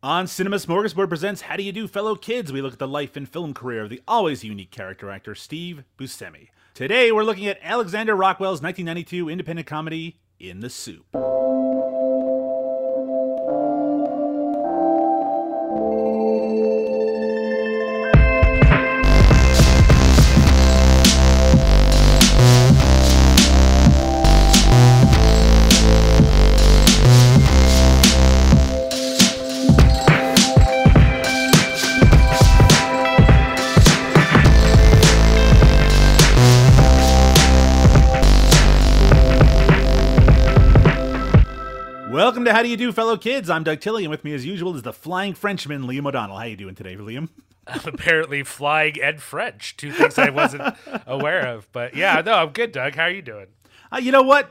On Cinema Smorgasbord presents How Do You Do, Fellow Kids? We look at the life and film career of the always unique character actor Steve Buscemi. Today we're looking at Alexander Rockwell's 1992 independent comedy, In the Soup. Do You Do, Fellow Kids? I'm Doug Tilley, and with me as usual is the flying Frenchman, Liam O'Donnell. How you doing today, Liam? apparently flying and French, two things I wasn't aware of. But yeah, no, I'm good, Doug. How are you doing? Uh, you know what?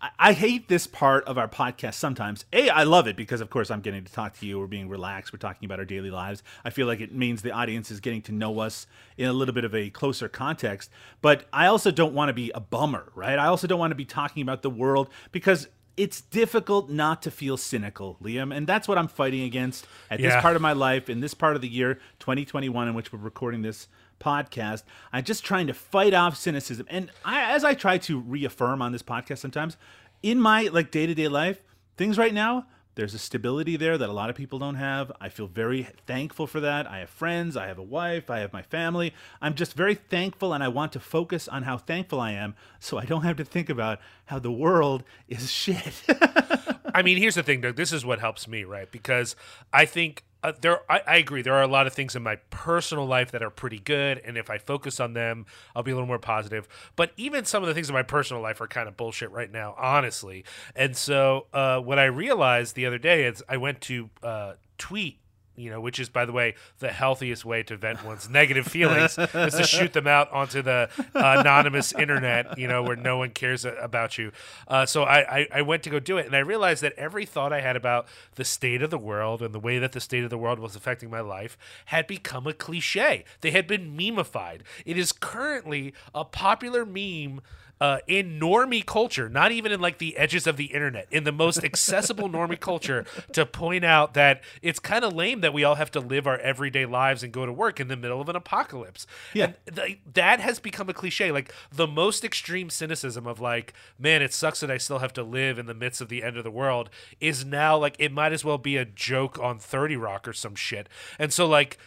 I, I hate this part of our podcast sometimes. A, I love it because, of course, I'm getting to talk to you. We're being relaxed. We're talking about our daily lives. I feel like it means the audience is getting to know us in a little bit of a closer context. But I also don't want to be a bummer, right? I also don't want to be talking about the world because it's difficult not to feel cynical, Liam, and that's what I'm fighting against at this part of my life in this part of the year 2021 in which we're recording this podcast. I'm just trying to fight off cynicism. And I, as I try to reaffirm on this podcast sometimes, in my like day-to-day life, things right now, there's a stability there that a lot of people don't have. I feel very thankful for that. I have friends, I have a wife, I have my family. I'm just very thankful and I want to focus on how thankful I am so I don't have to think about how the world is shit. I mean, here's the thing, Doug. This is what helps me, right? Because I think uh, there, I, I agree. There are a lot of things in my personal life that are pretty good, and if I focus on them, I'll be a little more positive. But even some of the things in my personal life are kind of bullshit right now, honestly. And so, uh, what I realized the other day is I went to uh, tweet. You know, which is, by the way, the healthiest way to vent one's negative feelings is to shoot them out onto the anonymous internet. You know, where no one cares about you. Uh, so I, I, I went to go do it, and I realized that every thought I had about the state of the world and the way that the state of the world was affecting my life had become a cliche. They had been memeified. It is currently a popular meme uh, in normie culture, not even in like the edges of the internet, in the most accessible normie culture, to point out that it's kind of lame that we all have to live our everyday lives and go to work in the middle of an apocalypse. Yeah. And th- that has become a cliche. Like the most extreme cynicism of like, man, it sucks that I still have to live in the midst of the end of the world is now like it might as well be a joke on 30 Rock or some shit. And so like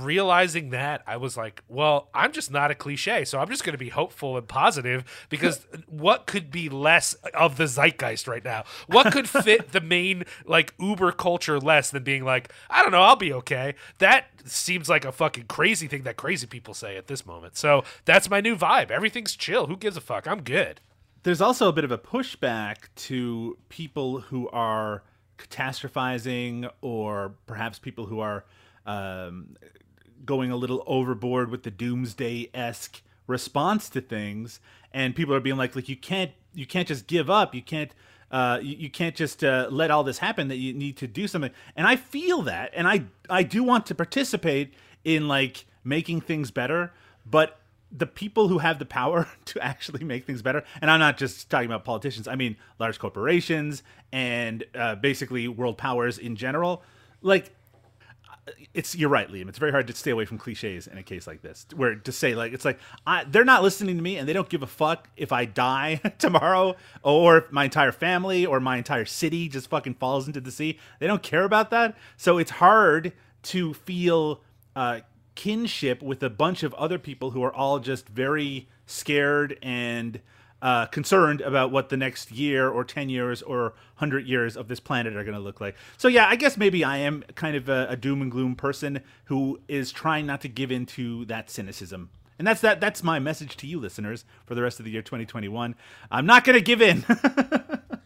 realizing that i was like well i'm just not a cliche so i'm just going to be hopeful and positive because what could be less of the zeitgeist right now? What could fit the main like uber culture less than being like i don't know i'll be okay. That seems like a fucking crazy thing that crazy people say at this moment. So that's my new vibe. Everything's chill. Who gives a fuck? I'm good. There's also a bit of a pushback to people who are catastrophizing, or perhaps people who are um, going a little overboard with the doomsday esque response to things, and people are being like, like you can't, you can't just give up, you can't. Uh, you, you can't just uh, let all this happen. That you need to do something, and I feel that, and I I do want to participate in like making things better, but the people who have the power to actually make things better, and I'm not just talking about politicians, I mean large corporations and uh, basically world powers in general. Like, it's you're right, Liam. It's very hard to stay away from cliches in a case like this, where to say like it's like I, they're not listening to me and they don't give a fuck if I die tomorrow or if my entire family or my entire city just fucking falls into the sea. They don't care about that, so it's hard to feel uh, kinship with a bunch of other people who are all just very scared and uh, concerned about what the next year or 10 years or 100 years of this planet are going to look like. So, yeah, I guess maybe I am kind of a, a doom and gloom person who is trying not to give in to that cynicism. And that's that. That's my message to you, listeners, for the rest of the year 2021. I'm not going to give in.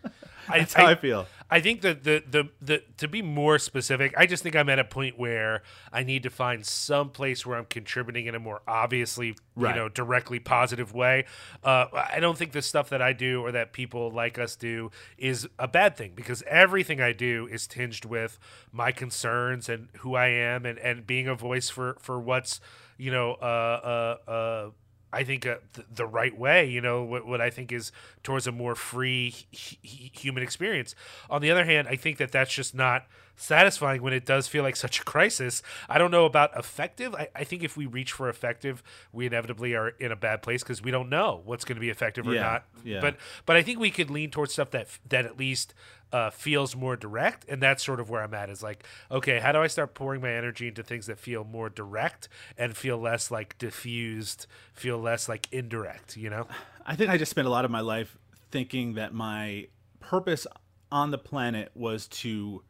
that's how I, feel. I think that the, the the to be more specific, I just think I'm at a point where I need to find some place where I'm contributing in a more obviously, Right. you know, directly positive way. Uh, I don't think the stuff that I do or that people like us do is a bad thing because everything I do is tinged with my concerns and who I am and, and being a voice for for what's you know uh, uh, uh, I think uh, th- the right way, you know, what, what I think is towards a more free h- h- human experience. On the other hand, I think that that's just not satisfying when it does feel like such a crisis. I don't know about effective. I, I think if we reach for effective, we inevitably are in a bad place because we don't know what's going to be effective or Yeah, not. yeah. But but I think we could lean towards stuff that that at least uh, feels more direct, and that's sort of where I'm at. Is like, okay, how do I start pouring my energy into things that feel more direct and feel less like diffused, feel less like indirect? You know? I think I just spent a lot of my life thinking that my purpose on the planet was to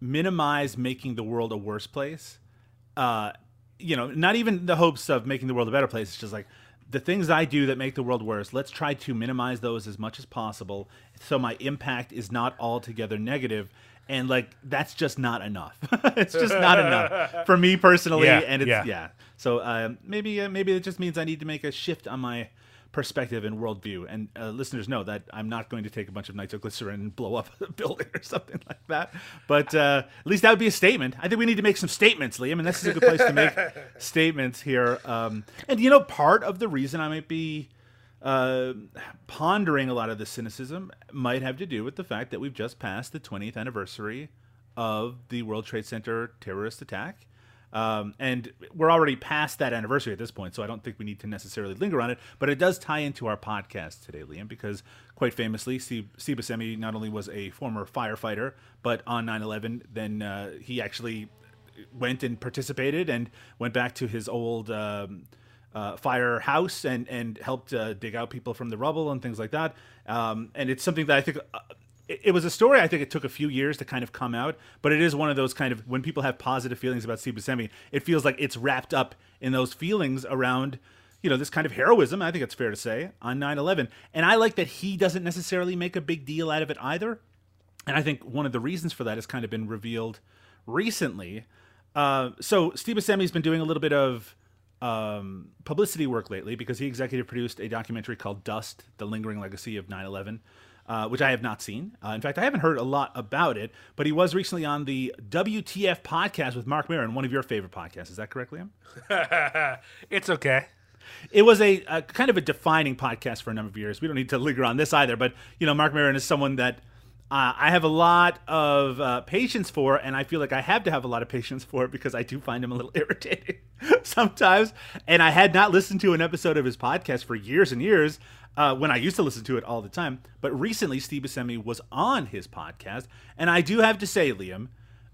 minimize making the world a worse place. Uh, you know, not even the hopes of making the world a better place. It's just like the things I do that make the world worse. Let's try to minimize those as much as possible, so my impact is not altogether negative. And like that's just not enough. it's just not enough for me personally. Yeah, and it's yeah. yeah. So um, maybe uh, maybe it just means I need to make a shift on my perspective and worldview. And uh, listeners know that I'm not going to take a bunch of nitroglycerin and blow up a building or something like that. But uh, at least that would be a statement. I think we need to make some statements, Liam, and this is a good place to make statements here. Um, and you know, part of the reason I might be uh, pondering a lot of the cynicism might have to do with the fact that we've just passed the 20th anniversary of the World Trade Center terrorist attack. Um, and we're already past that anniversary at this point, so I don't think we need to necessarily linger on it. But it does tie into our podcast today, Liam, because quite famously, Steve, Buscemi not only was a former firefighter, but on 9 11, then uh, he actually went and participated and went back to his old um, uh, firehouse and and helped uh, dig out people from the rubble and things like that. Um, and it's something that I think. It was a story I think it took a few years to kind of come out, but it is one of those kind of when people have positive feelings about Steve Buscemi, it feels like it's wrapped up in those feelings around you know this kind of heroism. I think it's fair to say on 9/11, and I like that he doesn't necessarily make a big deal out of it either. And I think one of the reasons for that has kind of been revealed recently. Uh, so Steve Buscemi's been doing a little bit of um, publicity work lately because he executive produced a documentary called Dust: The Lingering Legacy of 9/11. Uh, which I have not seen. Uh, in fact, I haven't heard a lot about it, but he was recently on the WTF podcast with Marc Maron, one of your favorite podcasts. Is that correct, Liam? it's okay. it was a, a kind of a defining podcast for a number of years. We don't need to linger on this either, but you know, Marc Maron is someone that uh, I have a lot of uh, patience for, and I feel like I have to have a lot of patience for it because I do find him a little irritating sometimes. And I had not listened to an episode of his podcast for years and years uh, when I used to listen to it all the time. But recently, Steve Buscemi was on his podcast, and I do have to say, Liam,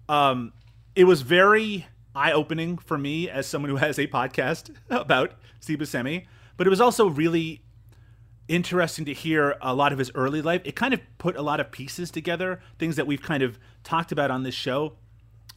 um, it was very eye opening for me as someone who has a podcast about Steve Buscemi, but it was also really interesting to hear a lot of his early life. It kind of put a lot of pieces together, things that we've kind of talked about on this show,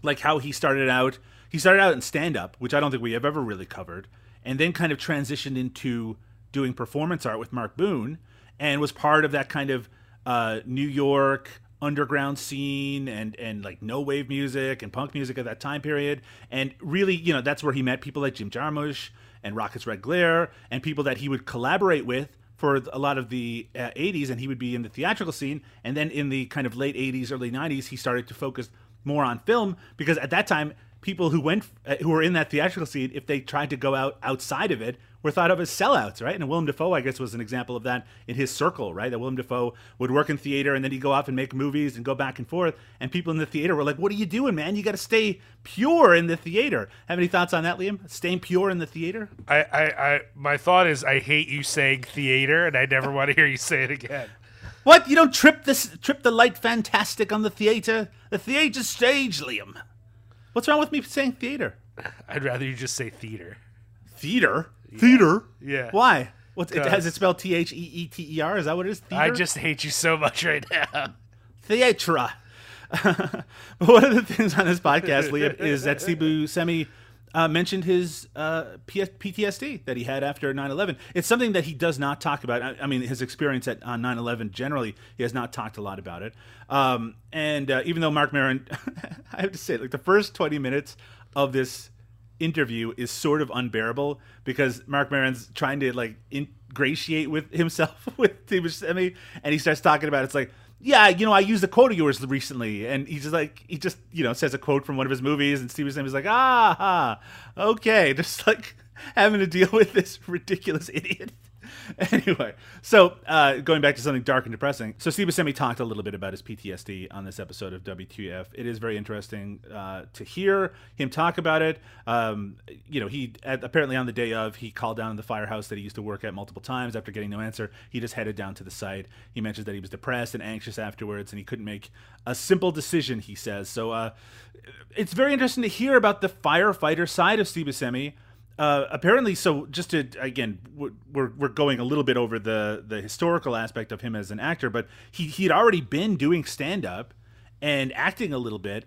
like how he started out. He started out in stand up, which I don't think we have ever really covered, and then kind of transitioned into doing performance art with Mark Boone, and was part of that kind of uh, New York underground scene and and like no wave music and punk music at that time period. And really you know that's where he met people like Jim Jarmusch and Rockets Redglare and people that he would collaborate with for a lot of the uh, 80s and he would be in the theatrical scene. And then in the kind of late 80s early 90s he started to focus more on film because at that time people who went uh, who were in that theatrical scene if they tried to go out outside of it were thought of as sellouts right and Willem Dafoe I guess was an example of that in his circle right that Willem Dafoe would work in theater and then he'd go off and make movies and go back and forth and people in the theater were like what are you doing man you got to stay pure in the theater have any thoughts on that Liam staying pure in the theater I, I, I, my thought is, I hate you saying theater, and I never want to hear you say it again. What? You don't trip this trip the light fantastic on the theater? The theater stage, Liam. What's wrong with me saying theater? I'd rather you just say theater. Theater? Theater? Yeah. Why? What's it 'Cause- has it spelled T H E E T E R? Is that what it is? Theater? I just hate you so much right now. Theatra. but one of the things on this podcast, Liam, is that Steve Buscemi uh, mentioned his uh, PTSD that he had after 9/11. It's something that he does not talk about. I, I mean, his experience at on 9/11 generally, he has not talked a lot about it. Um, and uh, even though Marc Maron, I have to say, like the first 20 minutes of this interview is sort of unbearable because Marc Maron's trying to like ingratiate with himself with Steve Buscemi, and he starts talking about it's like, yeah, you know, I used a quote of yours recently, and he's just like, he just you know says a quote from one of his movies, and Steve Buscemi's like, ah, ah, okay, just like having to deal with this ridiculous idiot. anyway, so uh, going back to something dark and depressing. So Steve Buscemi talked a little bit about his PTSD on this episode of WTF. It is very interesting uh, to hear him talk about it. Um, you know, he at, apparently on the day of he called down the firehouse that he used to work at multiple times. After getting no answer, he just headed down to the site. He mentions that he was depressed and anxious afterwards, and he couldn't make a simple decision. He says so. Uh, it's very interesting to hear about the firefighter side of Steve Buscemi uh, apparently, so just to again, we're we're going a little bit over the the historical aspect of him as an actor, but he he'd already been doing stand up and acting a little bit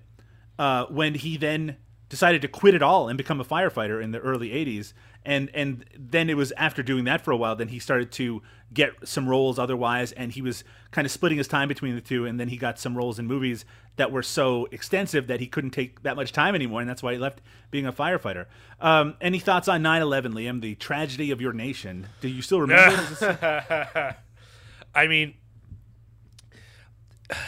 uh, when he then decided to quit it all and become a firefighter in the early 80s and and then it was after doing that for a while then he started to get some roles otherwise and he was kind of splitting his time between the two and then he got some roles in movies that were so extensive that he couldn't take that much time anymore and that's why he left being a firefighter. Um, any thoughts on 9-11 liam? The tragedy of your nation. Do you still remember i mean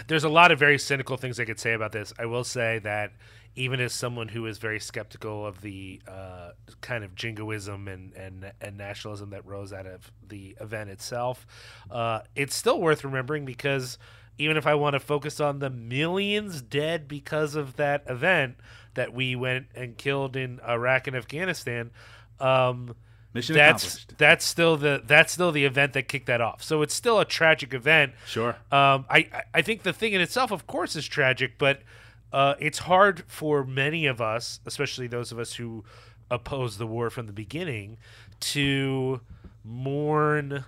there's a lot of very cynical things i could say about this. I will say that even as someone who is very skeptical of the uh, kind of jingoism and, and and nationalism that rose out of the event itself, uh, it's still worth remembering because even if I want to focus on the millions dead because of that event that we went and killed in Iraq and Afghanistan, um, Mission that's accomplished. that's still the that's still the event that kicked that off. So it's still a tragic event. Sure. Um, I I think the thing in itself, of course, is tragic, but uh, it's hard for many of us, especially those of us who oppose the war from the beginning, to mourn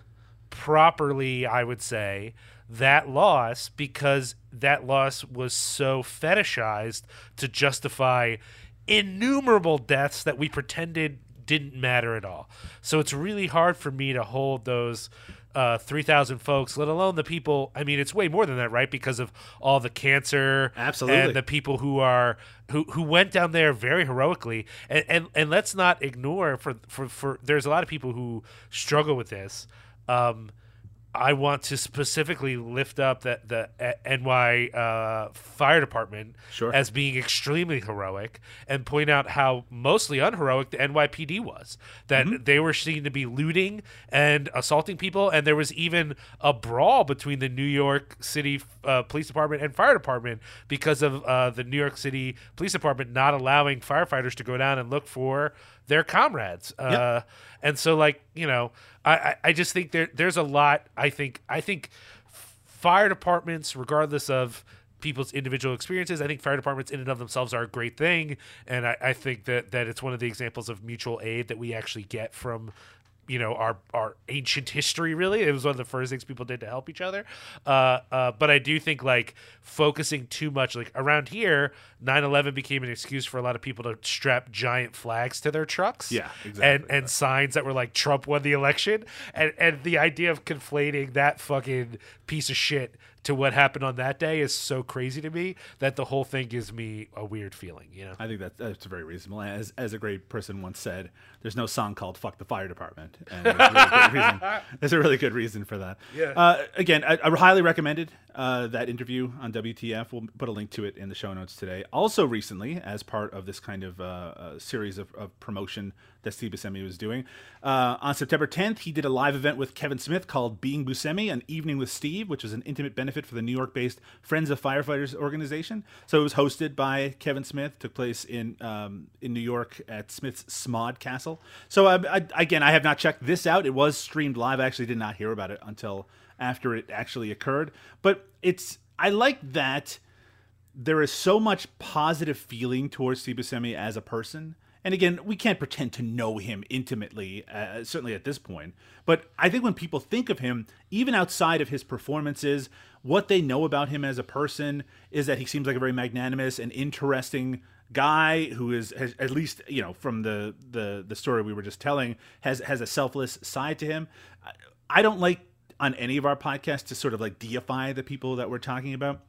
properly, I would say, that loss because that loss was so fetishized to justify innumerable deaths that we pretended didn't matter at all. So it's really hard for me to hold those uh, 3,000 folks, let alone the people. I mean, it's way more than that, right? Because of all the cancer, Absolutely. and the people who are who who went down there very heroically. And and, and let's not ignore for, for for there's a lot of people who struggle with this. Um, I want to specifically lift up that the NY uh, fire department Sure. as being extremely heroic, and point out how mostly unheroic the NYPD was. That they were seen to be looting and assaulting people, and there was even a brawl between the New York City uh, Police Department and fire department because of uh, the New York City Police Department not allowing firefighters to go down and look for their comrades. Uh, and so, like you know, I, I, just think there there's a lot. I think I think fire departments, regardless of people's individual experiences, I think fire departments in and of themselves are a great thing, and I, I think that that it's one of the examples of mutual aid that we actually get from you know our our ancient history really. It was one of the first things people did to help each other. Uh, uh, but i do think like focusing too much like around here 9-11 became an excuse for a lot of people to strap giant flags to their trucks. Yeah, and exactly. and signs that were like trump won the election. And and the idea of conflating that fucking piece of shit to what happened on that day is so crazy to me that the whole thing gives me a weird feeling you know I think that that's very reasonable. As as a great person once said, there's no song called "Fuck the Fire Department," and there's a really good reason. There's a really good reason for that. Yeah. Uh, again, I, I highly recommended uh, that interview on WTF. We'll put a link to it in the show notes today. Also, recently, as part of this kind of uh, uh, series of, of promotion that Steve Buscemi was doing, uh, on September 10th, he did a live event with Kevin Smith called "Being Buscemi: An Evening with Steve," which was an intimate benefit for the New York-based Friends of Firefighters organization. So it was hosted by Kevin Smith. Took place in um, in New York at Smith's Smodcastle. So I, I, again, I have not checked this out. It was streamed live. I actually did not hear about it until after it actually occurred. But it's I like that there is so much positive feeling towards Steve Buscemi as a person. And again, we can't pretend to know him intimately, uh, certainly at this point. But I think when people think of him, even outside of his performances, what they know about him as a person is that he seems like a very magnanimous and interesting guy who is has, at least you know from the the the story we were just telling has has a selfless side to him. I, I don't like on any of our podcasts to sort of like deify the people that we're talking about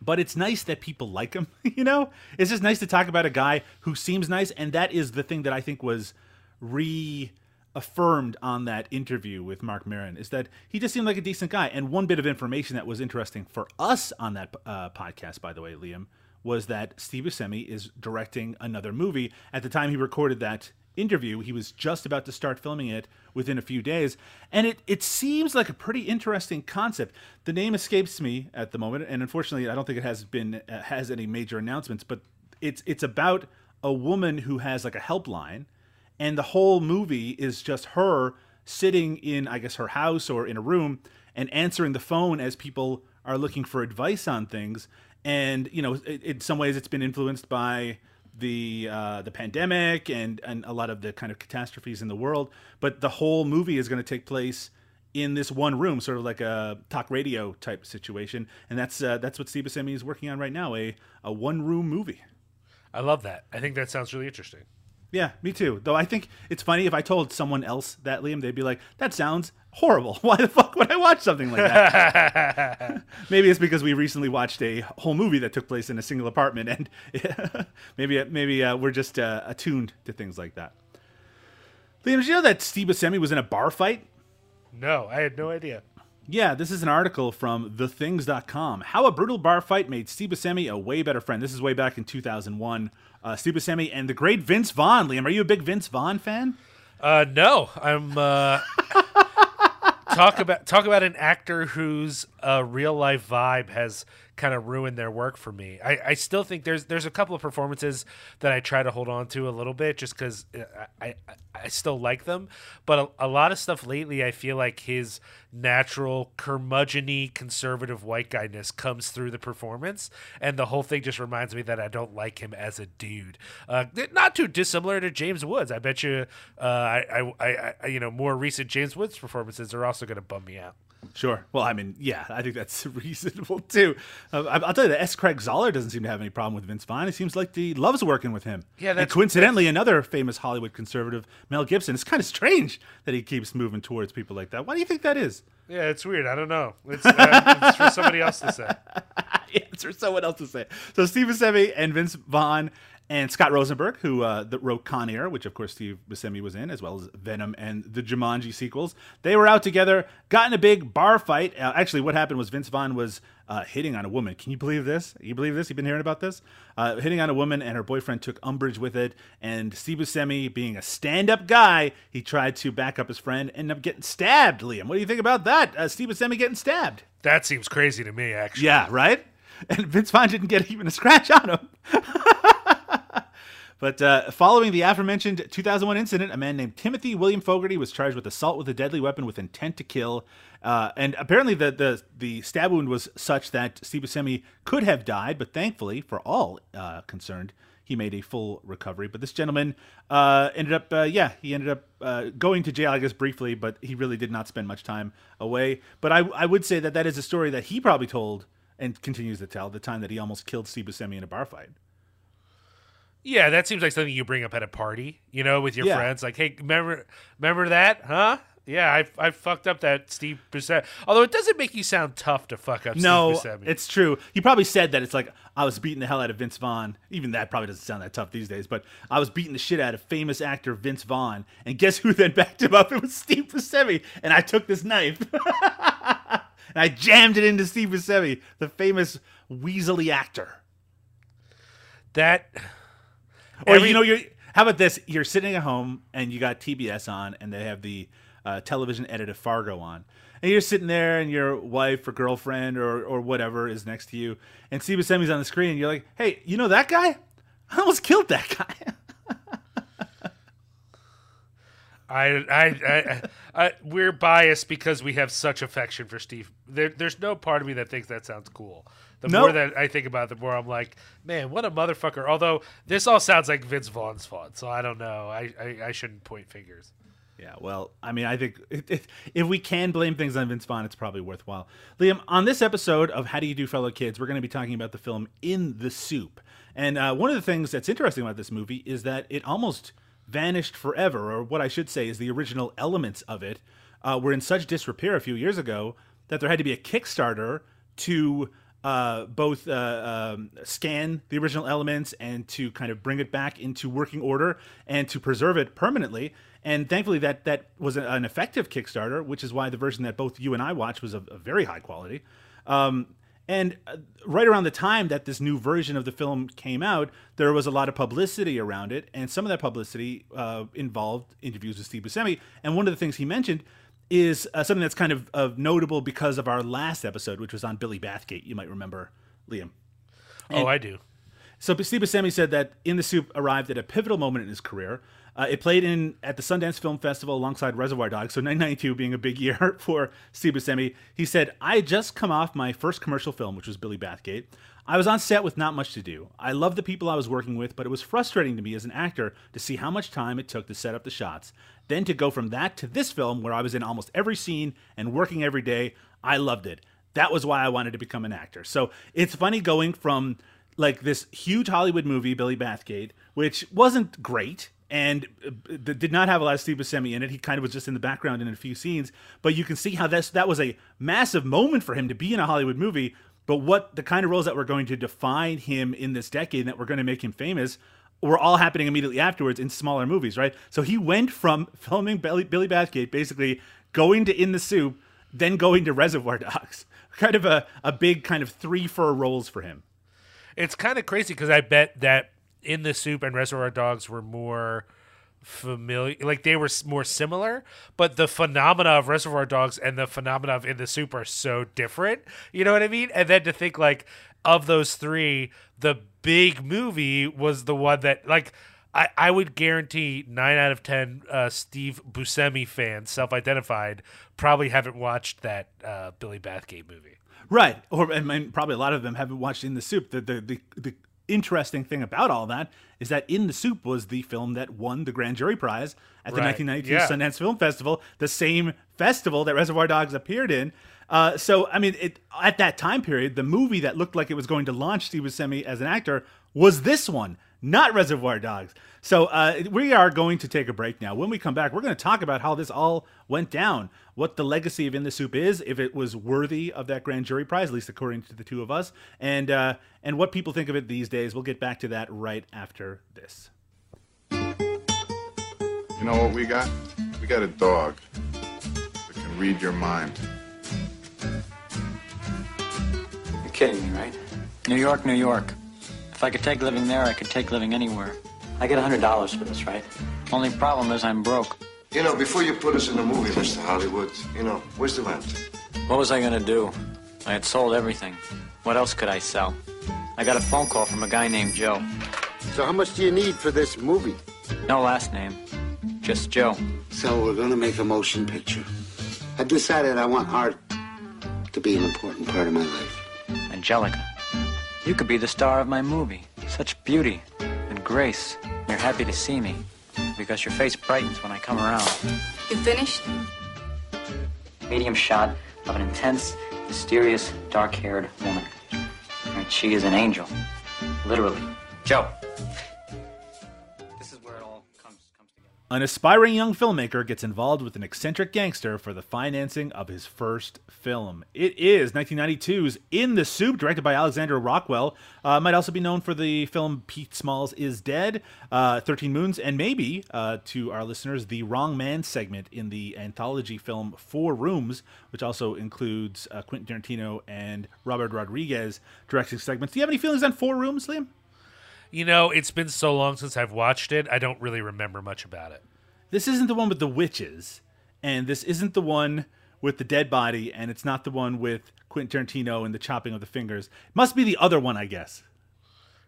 but it's nice that people like him you know? It's just nice to talk about a guy who seems nice and that is the thing that i think was reaffirmed on that interview with Marc Maron is that he just seemed like a decent guy. And one bit of information that was interesting for us on that uh, podcast by the way liam was that steve buscemi is directing another movie. At the time he recorded that interview. He was just about to start filming it within a few days, and it it seems like a pretty interesting concept. The name escapes me at the moment, and unfortunately, I don't think it has been uh, has any major announcements. But it's it's about a woman who has like a helpline, and the whole movie is just her sitting in I guess her house or in a room and answering the phone as people are looking for advice on things. And you know, in some ways, it's been influenced by the uh, the pandemic and and a lot of the kind of catastrophes in the world. But the whole movie is going to take place in this one room, sort of like a talk radio type situation, and that's uh, that's what Steve Buscemi is working on right now a a one room movie. I love that. I think that sounds really interesting. Yeah, me too. Though I think it's funny if I told someone else that Liam, they'd be like, "That sounds horrible. Why the fuck would I watch something like that?" maybe it's because we recently watched a whole movie that took place in a single apartment, and maybe maybe uh, we're just uh, attuned to things like that. Liam, did you know that Steve Buscemi was in a bar fight? No, I had no idea. Yeah, this is an article from thethings.com. How a brutal bar fight made Steve Buscemi a way better friend. This is way back in 2001. Uh, Steve Buscemi and the great Vince Vaughn. Liam, are you a big Vince Vaughn fan? Uh, no, I'm. Uh, talk about talk about an actor whose uh, real life vibe has kind of ruined their work for me. I, I still think there's there's a couple of performances that I try to hold on to a little bit just because I, I I still like them, but a, a, lot of stuff lately I feel like his natural curmudgeony conservative white guyness comes through the performance, and the whole thing just reminds me that I don't like him as a dude. Uh, not too dissimilar to James Woods. I bet you, uh, I, I, I, you know, more recent James Woods performances are also going to bum me out. Sure. Well, I mean, yeah, I think that's reasonable too. Uh, I'll tell you that S. Craig Zahler doesn't seem to have any problem with Vince Vaughn. It seems like he loves working with him. Yeah, that's and coincidentally that's... another famous Hollywood conservative, Mel Gibson. It's kind of strange that he keeps moving towards people like that. Why do you think that is? Yeah, it's weird. I don't know. It's, uh, it's for somebody else to say. yeah, it's for someone else to say. So Steve Buscemi and Vince Vaughn and Scott Rosenberg, who uh, that wrote Con Air, which of course Steve Buscemi was in, as well as Venom and the Jumanji sequels. They were out together, got in a big bar fight. Uh, actually, what happened was Vince Vaughn was uh, hitting on a woman. Can you believe this? You believe this? You've been hearing about this? Uh, hitting on a woman, and her boyfriend took umbrage with it. And Steve Buscemi, being a stand-up guy, he tried to back up his friend, and ended up getting stabbed. Liam, what do you think about that? Uh, Steve Buscemi getting stabbed? That seems crazy to me, actually. Yeah, right. And Vince Vaughn didn't get even a scratch on him. But uh, following the aforementioned 2001 incident, a man named Timothy William Fogarty was charged with assault with a deadly weapon with intent to kill. Uh, and apparently, the, the the stab wound was such that Steve Buscemi could have died, but thankfully, for all uh, concerned, he made a full recovery. But this gentleman uh, ended up, uh, yeah, he ended up uh, going to jail, I guess, briefly, but he really did not spend much time away. But I, I would say that that is a story that he probably told and continues to tell the time that he almost killed Steve Buscemi in a bar fight. Yeah, that seems like something you bring up at a party, you know, with your yeah. friends. Like, hey, remember, remember that, huh? Yeah, I I fucked up that Steve Buscemi. Although it doesn't make you sound tough to fuck up. No, Steve Buscemi. it's true. He probably said that it's like I was beating the hell out of Vince Vaughn. Even that probably doesn't sound that tough these days. But I was beating the shit out of famous actor Vince Vaughn, and guess who then backed him up? It was Steve Buscemi. And I took this knife and I jammed it into Steve Buscemi, the famous weaselly actor. That or Every, you know, you're how about this? You're sitting at home and you got TBS on, and they have the uh, television edit of Fargo on, and you're sitting there, and your wife or girlfriend or or whatever is next to you, and Steve Buscemi's on the screen, and you're like, "Hey, you know that guy? I almost killed that guy." I, I, I, I, we're biased because we have such affection for Steve. There, there's no part of me that thinks that sounds cool the nope. more that I think about it, the more I'm like, man, what a motherfucker. Although this all sounds like Vince Vaughn's fault, so I don't know. I, I, I shouldn't point fingers. Yeah, well, I mean, I think if, if we can blame things on Vince Vaughn, it's probably worthwhile. Liam, on this episode of How Do You Do, Fellow Kids, we're going to be talking about the film In the Soup. And uh, one of the things that's interesting about this movie is that it almost vanished forever, or what I should say is the original elements of it uh, were in such disrepair a few years ago that there had to be a Kickstarter to uh, both uh, um, scan the original elements and to kind of bring it back into working order and to preserve it permanently. And thankfully, that that was an effective Kickstarter, which is why the version that both you and I watched was of, very high quality. Um, And uh, right around the time that this new version of the film came out, there was a lot of publicity around it, and some of that publicity uh, involved interviews with Steve Buscemi. And one of the things he mentioned is uh, something that's kind of, of notable because of our last episode, which was on Billy Bathgate. You might remember, Liam. oh, I do. So Steve Buscemi said that In the Soup arrived at a pivotal moment in his career. Uh, it played in at the Sundance Film Festival alongside Reservoir Dogs, so 1992 being a big year for Steve Buscemi. He said, "I had just come off my first commercial film, which was Billy Bathgate. I was on set with not much to do. I loved the people I was working with, but it was frustrating to me as an actor to see how much time it took to set up the shots. Then to go from that to this film, where I was in almost every scene and working every day, I loved it. That was why I wanted to become an actor. So it's funny going from like this huge Hollywood movie, Billy Bathgate, which wasn't great and uh, did not have a lot of Steve Buscemi in it. He kind of was just in the background in a few scenes, but you can see how that's that was a massive moment for him to be in a Hollywood movie. But what the kind of roles that were going to define him in this decade that were going to make him famous were all happening immediately afterwards in smaller movies, right? So he went from filming Billy, Billy Bathgate, basically going to In the Soup, then going to Reservoir Dogs. Kind of a, a big kind of three for roles for him. It's kind of crazy because I bet that in the soup and Reservoir Dogs were more familiar like they were more similar but the phenomena of reservoir dogs and the phenomena of in the soup are so different you know what i mean and then to think like of those three the big movie was the one that like I, I would guarantee nine out of ten uh, Steve Buscemi fans, self-identified, probably haven't watched that uh, Billy Bathgate movie. Right. Or I mean, probably a lot of them haven't watched In the Soup. The, the the the interesting thing about all that is that In the Soup was the film that won the grand jury prize at the Right. 1992 Yeah. Sundance Film Festival, the same festival that Reservoir Dogs appeared in. Uh, so I mean, it, at that time period, the movie that looked like it was going to launch Steve Buscemi as an actor was this one, not Reservoir Dogs. So uh, we are going to take a break now. When we come back, we're going to talk about how this all went down, what the legacy of In the Soup is, if it was worthy of that grand jury prize, at least according to the two of us, and uh, and what people think of it these days. We'll get back to that right after this. You know what we got? We got a dog that can read your mind. You're kidding me, right? New York, New York. If I could take living there, I could take living anywhere. I get $100 for this, right? Only problem is I'm broke. You know, before you put us in the movie, Mr. Hollywood, you know, where's the rent? What was I gonna do? I had sold everything. What else could I sell? I got a phone call from a guy named Joe. So how much do you need for this movie? No last name, just Joe. So we're gonna make a motion picture. I've decided I want art to be an important part of my life. Angelica. You could be the star of my movie. Such beauty and grace. You're happy to see me because your face brightens when I come around. You finished? Medium shot of an intense, mysterious, dark-haired woman. And she is an angel. Literally. Joe. An aspiring young filmmaker gets involved with an eccentric gangster for the financing of his first film. It is 1992's In the Soup, directed by Alexander Rockwell. Uh, might also be known for the film Pete Smalls is Dead, uh, 13 Moons, and maybe, uh, to our listeners, the Wrong Man segment in the anthology film Four Rooms, which also includes uh, Quentin Tarantino and Robert Rodriguez directing segments. Do you have any feelings on Four Rooms, Liam? You know, it's been so long since I've watched it, I don't really remember much about it. this isn't the one with the witches, and this isn't the one with the dead body, and it's not the one with Quentin Tarantino and the chopping of the fingers. It Must be the other one, I guess.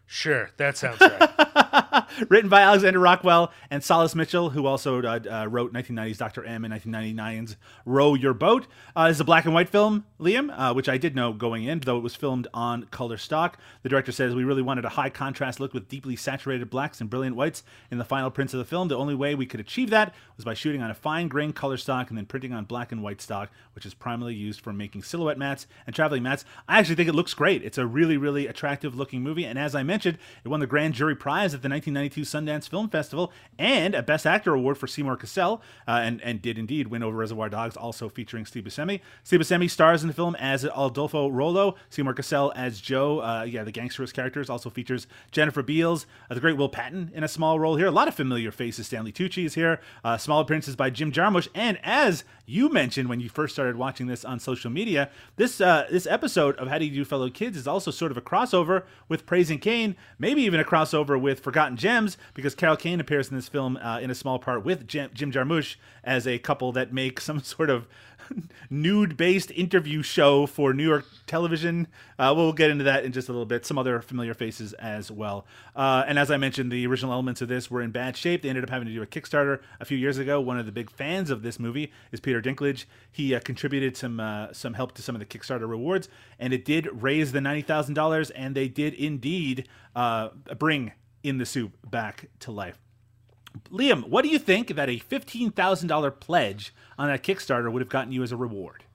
Sure, that sounds right. Written by Alexander Rockwell and Sollace Mitchell, who also uh, uh, wrote 1990's Dr. M and 1999's Row Your Boat. Uh, this is a black and white film, Liam, uh, which I did know going in, though it was filmed on color stock. The director says we really wanted a high contrast look with deeply saturated blacks and brilliant whites in the final prints of the film. The only way we could achieve that was by shooting on a fine grain color stock and then printing on black and white stock, which is primarily used for making silhouette mats and traveling mats. I actually think it looks great. It's a really, really attractive looking movie, and as I mentioned, it won the grand jury prize at the 1992 Sundance Film Festival and a Best Actor award for Seymour Cassel, uh, and and did indeed win over Reservoir Dogs, also featuring Steve Buscemi. Steve Buscemi stars in the film as Adolfo Rolo, Seymour Cassel as Joe. Uh, yeah, the gangsterous characters also features Jennifer Beals, uh, the great Will Patton in a small role here. A lot of familiar faces. Stanley Tucci is here. Uh, small appearances by Jim Jarmusch, and as you mentioned when you first started watching this on social media, this uh, this episode of How Do You Do Fellow Kids is also sort of a crossover with Praising Kane, maybe even a crossover with Forgotten Gems, because Carol Kane appears in this film uh, in a small part with Jim, Jim Jarmusch as a couple that make some sort of nude based interview show for New York television. Uh, we'll get into that in just a little bit. Some other familiar faces as well. Uh, and as I mentioned, the original elements of this were in bad shape. They ended up having to do a Kickstarter a few years ago. One of the big fans of this movie is Peter Dinklage. He uh, contributed some uh, some help to some of the Kickstarter rewards, and it did raise the ninety thousand dollars, and they did indeed uh, bring in the soup back to life. Liam, what do you think that a $15,000 pledge on that Kickstarter would have gotten you as a reward?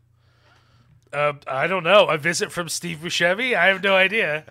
Uh, I don't know. A visit from Steve Buscemi? I have no idea.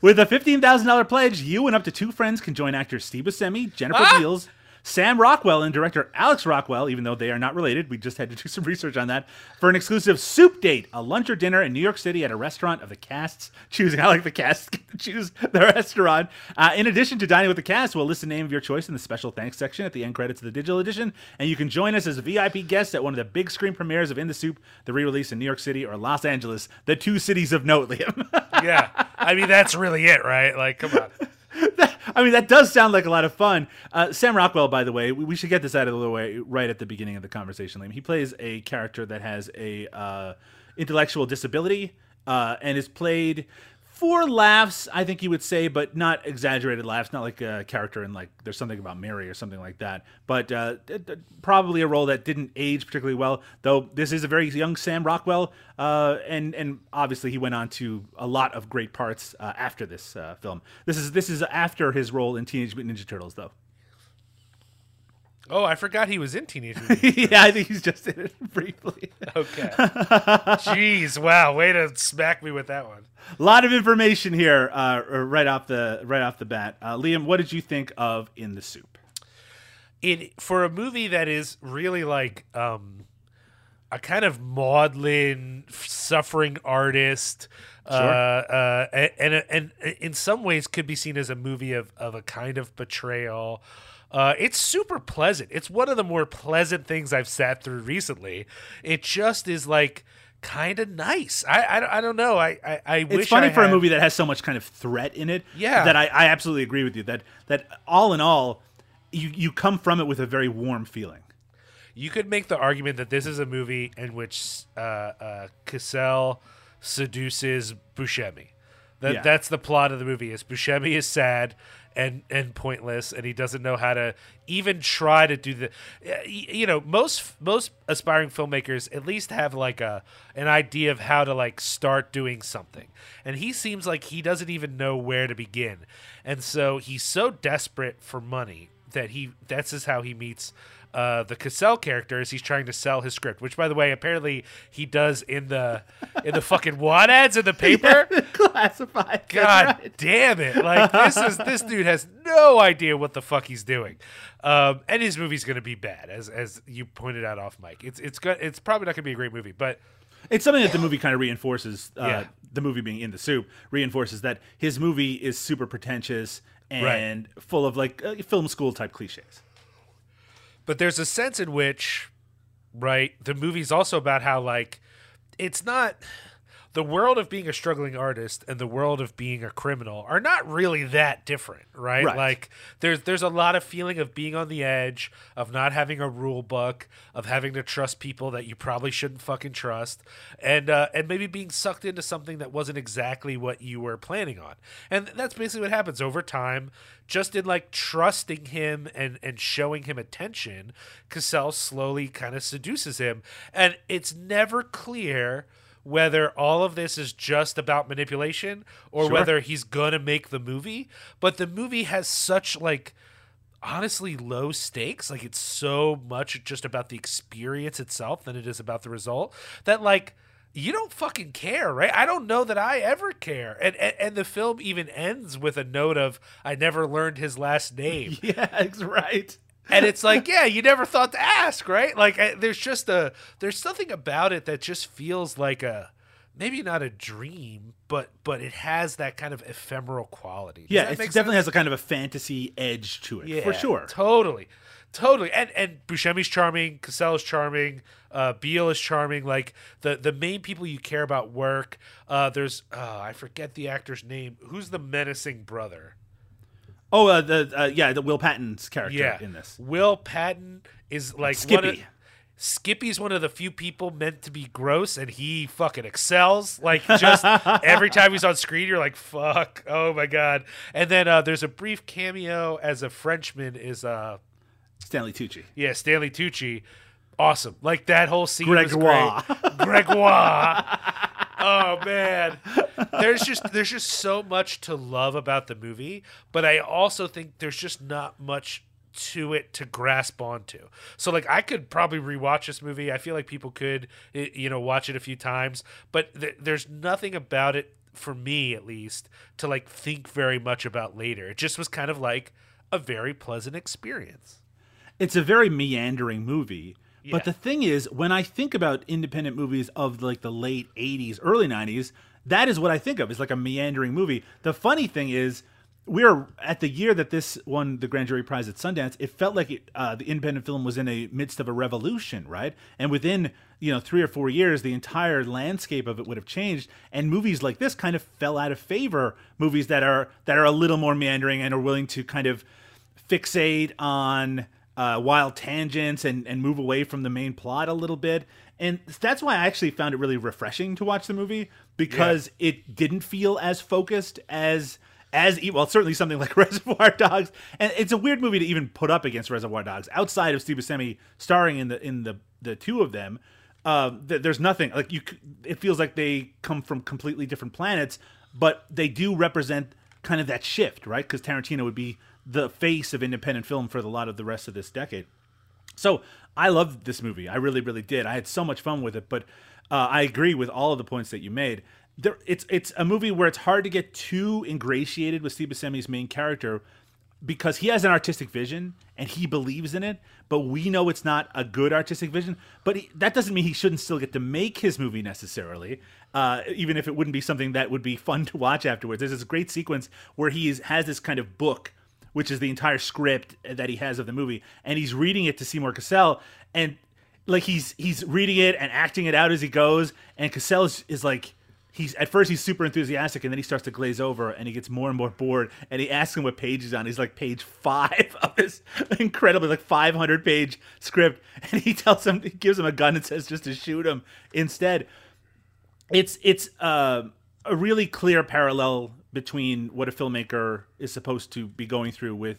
With a $15,000 pledge, you and up to two friends can join actors Steve Buscemi, Jennifer Ah! Beals, Sam Rockwell, and director Alex Rockwell, even though they are not related. We just had to do some research on that, for an exclusive soup date, a lunch or dinner in New York City at a restaurant of the cast's choosing. I like the cast choose the restaurant. Uh, in addition to dining with the cast, we'll list the name of your choice in the special thanks section at the end credits of the digital edition, and you can join us as a VIP guests at one of the big screen premieres of In the Soup, the re-release in New York City or Los Angeles, the two cities of note, Liam. Yeah. I mean, that's really it, right? Like, come on. I mean, that does sound like a lot of fun. Uh, Sam Rockwell, by the way, we, we should get this out of the way right at the beginning of the conversation. Liam. He plays a character that has a uh, intellectual disability uh, and is played for laughs, I think you would say, but not exaggerated laughs. Not like a character in like There's Something About Mary or something like that. But uh, probably a role that didn't age particularly well. Though this is a very young Sam Rockwell, uh, and and obviously he went on to a lot of great parts uh, after this uh, film. This is this is after his role in Teenage Mutant Ninja Turtles, though. Oh, I forgot he was in Teenage Mutant. yeah, I think he's just in it briefly. Okay. Jeez, wow, way to smack me with that one. A lot of information here, uh, right off the right off the bat. Uh, Liam, what did you think of In the Soup? It for a movie that is really like um a kind of maudlin suffering artist uh, uh, and, and and in some ways could be seen as a movie of, of a kind of betrayal uh, it's super pleasant it's one of the more pleasant things i've sat through recently it just is like kind of nice I, I, I don't know i i, I It's funny I for a movie that has so much kind of threat in it. Yeah. that I, I absolutely agree with you. That that all in all, you you come from it with a very warm feeling. You could make the argument that this is a movie in which uh, uh, Cassel seduces Buscemi. That Yeah. that's the plot of the movie. Is Buscemi is sad and and pointless, and he doesn't know how to even try to do the. You know, most most aspiring filmmakers at least have like a an idea of how to like start doing something, and he seems like he doesn't even know where to begin, and so he's so desperate for money that he that's just how he meets uh, the Cassel character as he's trying to sell his script, which by the way, apparently he does in the in the fucking wad ads in the paper. Classified. God right. damn it! Like this is this dude has no idea what the fuck he's doing, um, and his movie's gonna be bad, as as you pointed out off mic. It's it's go- it's probably not gonna be a great movie, but It's something that the movie kind of reinforces. Uh, Yeah. The movie being in the soup reinforces that his movie is super pretentious and full of like uh, film school type cliches. But there's a sense in which right the movie's also about how like it's not the world of being a struggling artist and the world of being a criminal are not really that different right, Right. like there's there's a lot of feeling of being on the edge of not having a rule book of having to trust people that you probably shouldn't fucking trust and uh, and maybe being sucked into something that wasn't exactly what you were planning on and that's basically what happens over time just in like trusting him and and showing him attention Cassel slowly kind of seduces him and it's never clear whether all of this is just about manipulation or Sure. whether he's gonna make the movie but the movie has such like honestly low stakes like it's so much just about the experience itself than it is about the result that like you don't fucking care, right? I don't know that I ever care. And, and and the film even ends with a note of I never learned his last name. Yeah, that's right. And it's like, yeah, you never thought to ask, right? Like I, there's just a there's something about it that just feels like a maybe not a dream, but but it has that kind of ephemeral quality. Does Yeah, it definitely sense? has a kind of a fantasy edge to it, for sure. Totally. Totally. And and Buscemi's charming, Cassel is charming, uh Beale is charming. Like the the main people you care about work. Uh there's uh I forget the actor's name. Who's the menacing brother? Oh, uh, the uh, yeah, the Will Patton's character Yeah. in this. Will Patton is like one of- Skippy. Skippy's one of the few people meant to be gross, and he fucking excels. Like just every time he's on screen, you're like, "Fuck, oh my god!" And then uh, there's a brief cameo as a Frenchman. Is uh, Stanley Tucci. yeah, Stanley Tucci. Awesome. Like that whole scene Gregoire. Gregoire. Oh man. There's just there's just so much to love about the movie, but I also think there's just not much to it to grasp onto. So like I could probably rewatch this movie. I feel like people could you know watch it a few times, but th- there's nothing about it for me at least to like think very much about later. It just was kind of like a very pleasant experience. it's a very meandering movie. Yeah. But the thing is, when I think about independent movies of like the late '80s, early '90s, that is what I think of is like a meandering movie. The funny thing is, we're at the year that this won the grand jury prize at Sundance. It felt like it, uh, the independent film was in a midst of a revolution, right? And within you know three or four years, the entire landscape of it would have changed. And movies like this kind of fell out of favor. Movies that are that are a little more meandering and are willing to kind of fixate on uh, wild tangents and, and move away from the main plot a little bit. And that's why I actually found it really refreshing to watch the movie because it didn't feel as focused as as well certainly something like Reservoir Dogs. And it's a weird movie to even put up against Reservoir Dogs outside of Steve Buscemi starring in the in the the two of them. Uh, th- there's nothing like you. It feels like they come from completely different planets, but they do represent kind of that shift, right? Because Tarantino would be the face of independent film for a lot of the rest of this decade. So I loved this movie. I really, really did. I had so much fun with it. But uh, I agree with all of the points that you made. There, it's it's a movie where it's hard to get too ingratiated with Steve Buscemi's main character because he has an artistic vision and he believes in it. But we know it's not a good artistic vision. But he, that doesn't mean he shouldn't still get to make his movie necessarily, uh, even if it wouldn't be something that would be fun to watch afterwards. There's this great sequence where he is, has this kind of book which is the entire script that he has of the movie, and he's reading it to Seymour Cassel, and like he's he's reading it and acting it out as he goes, and Cassel is, is like he's at first he's super enthusiastic, and then he starts to glaze over, and he gets more and more bored, and he asks him what page he's on. He's like page five of this incredibly like 500 page script, and he tells him he gives him a gun and says just to shoot him instead. It's it's uh, a really clear parallel between what a filmmaker is supposed to be going through with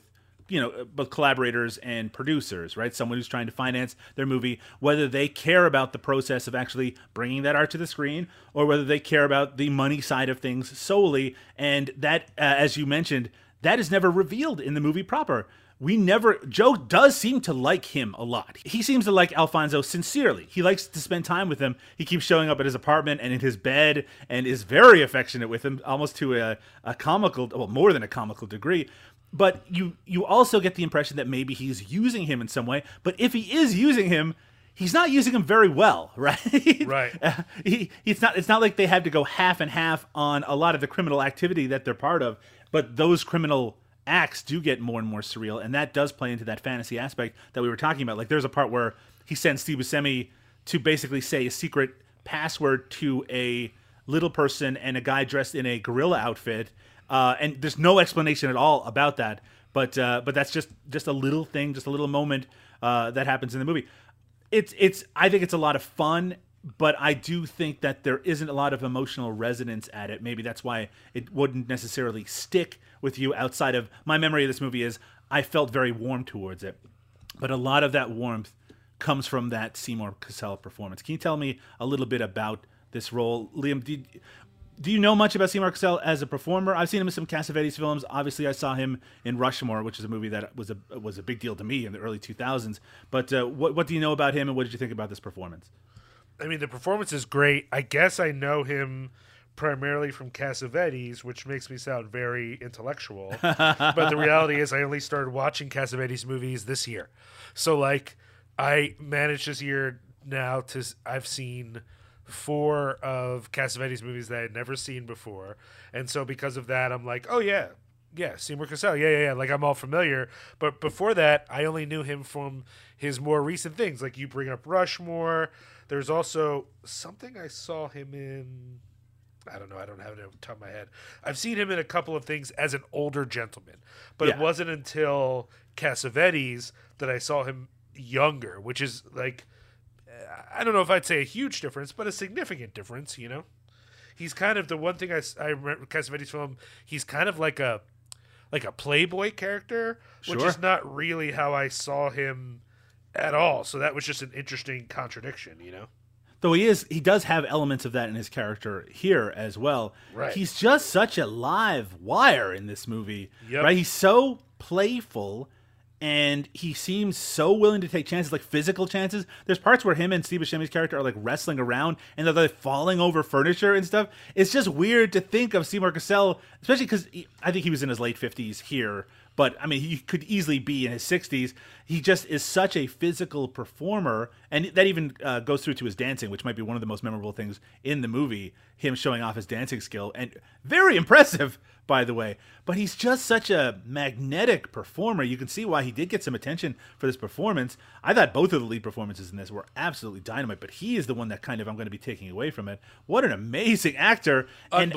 you know both collaborators and producers right? Someone who's trying to finance their movie whether they care about the process of actually bringing that art to the screen or whether they care about the money side of things solely. And that uh, as you mentioned that is never revealed in the movie proper we never joe does seem to like him a lot. He seems to like alfonso sincerely. He likes to spend time with him. He keeps showing up at his apartment and in his bed and is very affectionate with him almost to a, a comical well more than a comical degree. But you you also get the impression that maybe he's using him in some way. But if he is using him he's not using him very well right? Right. uh, he, it's not it's not like they have to go half and half on a lot of the criminal activity that they're part of. But those criminal acts do get more and more surreal and that does play into that fantasy aspect that we were talking about like there's a part where he sends Steve Buscemi to basically say a secret password to a little person and a guy dressed in a gorilla outfit uh, and there's no explanation at all about that but uh, but that's just just a little thing just a little moment uh, that happens in the movie it's it's I think it's a lot of fun, but I do think that there isn't a lot of emotional resonance at it. Maybe that's why it wouldn't necessarily stick with you outside of my memory of this movie is I felt very warm towards it. But a lot of that warmth comes from that Seymour Cassel performance. Can you tell me a little bit about this role? Liam, did do you know much about Seymour Cassel as a performer? I've seen him in some Cassavetes films. Obviously, I saw him in Rushmore, which is a movie that was a was a big deal to me in the early 2000s. But uh, what what do you know about him, and what did you think about this performance? I mean, the performance is great. I guess I know him primarily from Cassavetes, which makes me sound very intellectual. but the reality is, I only started watching Cassavetes movies this year. So, like, I managed this year now to I've seen four of Cassavetes movies that I had never seen before, and so because of that, I'm like, oh yeah, yeah, Seymour Cassel, yeah, yeah, yeah. Like I'm all familiar, but before that, I only knew him from his more recent things. Like you bring up Rushmore. There's also something I saw him in. I don't know. I don't have it off the top of my head. I've seen him in a couple of things as an older gentleman, but it wasn't until Cassavetes that I saw him younger, which is like I don't know if I'd say a huge difference, but a significant difference. You know, he's kind of the one thing I remember Cassavetes from. He's kind of like a like a playboy character, which Sure. is not really how I saw him at all. So that was just an interesting contradiction. You know. Though he is, he does have elements of that in his character here as well. Right. He's just such a live wire in this movie. Yep. Right. He's so playful, and he seems so willing to take chances, like physical chances. There's parts where him and Steve Buscemi's character are like wrestling around, and they're like falling over furniture and stuff. It's just weird to think of Seymour Cassel, especially because I think he was in his late fifties here. But I mean, he could easily be in his 60s. He just is such a physical performer, and that even uh, goes through to his dancing, which might be one of the most memorable things in the movie. Him showing off his dancing skill, and very impressive, by the way. But he's just such a magnetic performer. You can see why he did get some attention for this performance. I thought both of the lead performances in this were absolutely dynamite, but he is the one that kind of I'm going to be taking away from it. What an amazing actor! And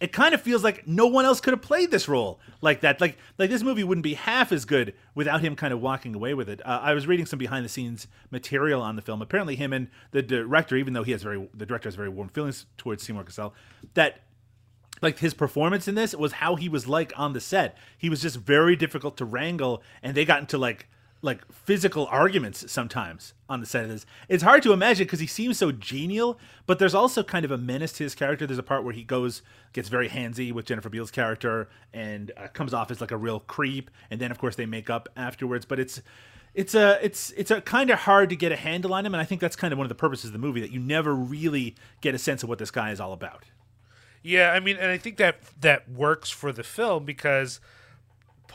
it- kind of feels like no one else could have played this role like that. Like like this movie wouldn't be half as good without him kind of walking away with it. Uh, I was reading some behind the scenes material on the film. Apparently, him and the director, even though he has very the director has very warm feelings towards Seymour Cassel, that like his performance in this was how he was like on the set. He was just very difficult to wrangle, and they got into like like physical arguments sometimes on the set of this. It's hard to imagine because he seems so genial, but there's also kind of a menace to his character. There's a part where he goes gets very handsy with Jennifer Beals' character and uh, comes off as like a real creep, and then of course they make up afterwards. But it's it's a it's it's a kind of hard to get a handle on him, and I think that's kind of one of the purposes of the movie that you never really get a sense of what this guy is all about. Yeah, I mean, and I think that that works for the film because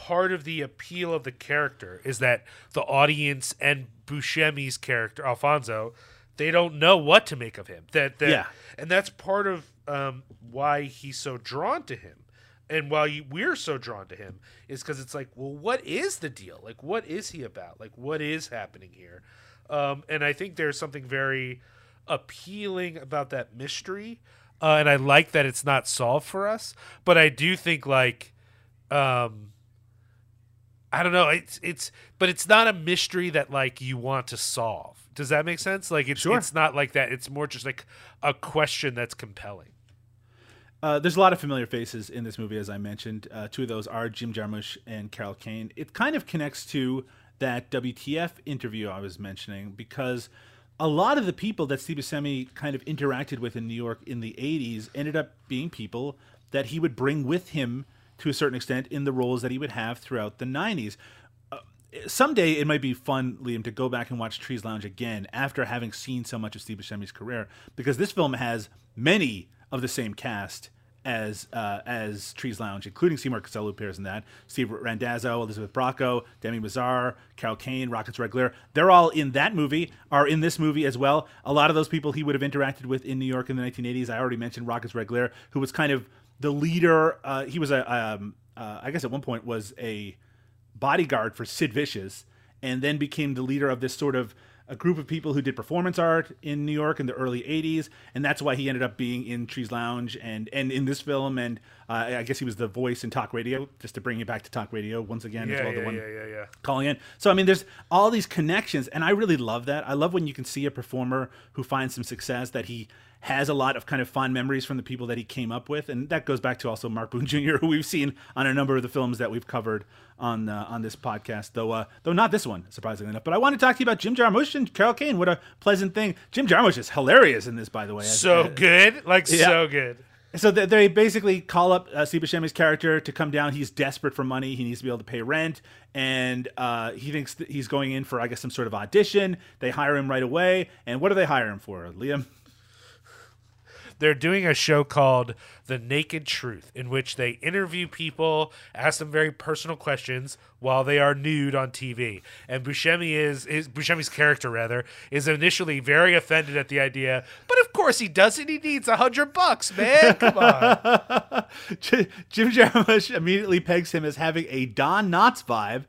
part of the appeal of the character is that the audience and Buscemi's character Alfonso, they don't know what to make of him. That, that Yeah. and that's part of um, why he's so drawn to him. And why you, we're so drawn to him is because it's like, well, what is the deal? Like, what is he about? Like, what is happening here? Um, and I think there's something very appealing about that mystery. Uh, and I like that it's not solved for us. But I do think, like, um, I don't know. It's it's, but it's not a mystery that like you want to solve. Does that make sense? Like, it's Sure. it's not like that. It's more just like a question that's compelling. Uh, there's a lot of familiar faces in this movie, as I mentioned. Uh, two of those are Jim Jarmusch and Carol Kane. It kind of connects to that WTF interview I was mentioning because a lot of the people that Steve Buscemi kind of interacted with in New York in the 80s ended up being people that he would bring with him to a certain extent in the roles that he would have throughout the 90s someday it might be fun, Liam, to go back and watch Trees Lounge again after having seen so much of Steve Buscemi's career, because this film has many of the same cast as uh, as Trees Lounge, including Seymour Cassel, who appears in that, Steve Randazzo, Elizabeth Bracco, Debi Mazar, Carol Kane, Rockets Redglare. They're all in that movie, are in this movie as well. A lot of those people he would have interacted with in New York in the 1980s. I already mentioned Rockets Redglare, who was kind of the leader. Uh, he was a, um, uh, I guess at one point was a bodyguard for Sid Vicious, and then became the leader of this sort of a group of people who did performance art in New York in the early '80s, and that's why he ended up being in Trees Lounge and and in this film, and uh, I guess he was the voice in talk radio, just to bring you back to talk radio once again. as Yeah, the one yeah, yeah, yeah. calling in. So I mean, there's all these connections, and I really love that. I love when you can see a performer who finds some success that he has a lot of kind of fond memories from the people that he came up with, and that goes back to also Mark Boone Jr., who we've seen on a number of the films that we've covered on uh, on this podcast, though uh, though not this one, surprisingly enough. But I want to talk to you about Jim Jarmusch and Carol Kane. What a pleasant thing! Jim Jarmusch is hilarious in this, by the way. So uh, good, like yeah. so good. So they, they basically call up uh, Steve Buscemi's character to come down. He's desperate for money. He needs to be able to pay rent, and uh, he thinks that he's going in for, I guess, some sort of audition. They hire him right away. And what do they hire him for, Liam? They're doing a show called The Naked Truth, in which they interview people, ask them very personal questions while they are nude on TV. And Buscemi is, is Buscemi's character rather is initially very offended at the idea, but of course he doesn't. He needs a hundred bucks, man. Come on. Jim Jarmusch immediately pegs him as having a Don Knotts vibe.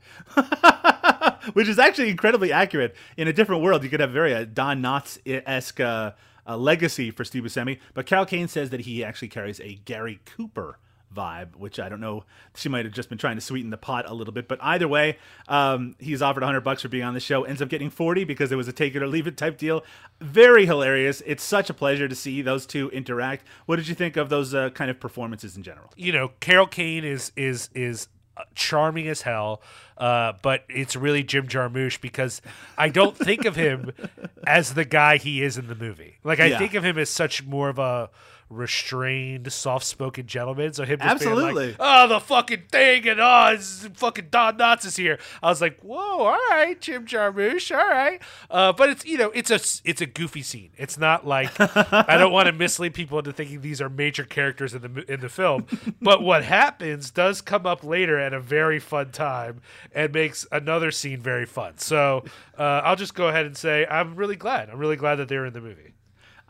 Which is actually incredibly accurate. In a different world, you could have very a Don Knotts esque uh, a legacy for Steve Buscemi. But Carol Kane says that he actually carries a Gary Cooper vibe, which I don't know. She might have just been trying to sweeten the pot a little bit. But either way, um, he's offered 100 bucks for being on the show. Ends up getting 40 because it was a take it or leave it type deal. Very hilarious. It's such a pleasure to see those two interact. What did you think of those uh, kind of performances in general? You know, Carol Kane is is is charming as hell. Uh, but it's really Jim Jarmusch because I don't think of him as the guy he is in the movie. Like I Yeah. think of him as such more of a restrained, soft-spoken gentleman. So him just Absolutely. being like, "Oh, the fucking thing," and "Oh, it's fucking Don Knotts is here." I was like, "Whoa, all right, Jim Jarmusch, all right." Uh, but it's you know, it's a it's a goofy scene. It's not like I don't want to mislead people into thinking these are major characters in the in the film. But what happens does come up later at a very fun time and makes another scene very fun. So uh, I'll just go ahead and say I'm really glad. I'm really glad that they're in the movie.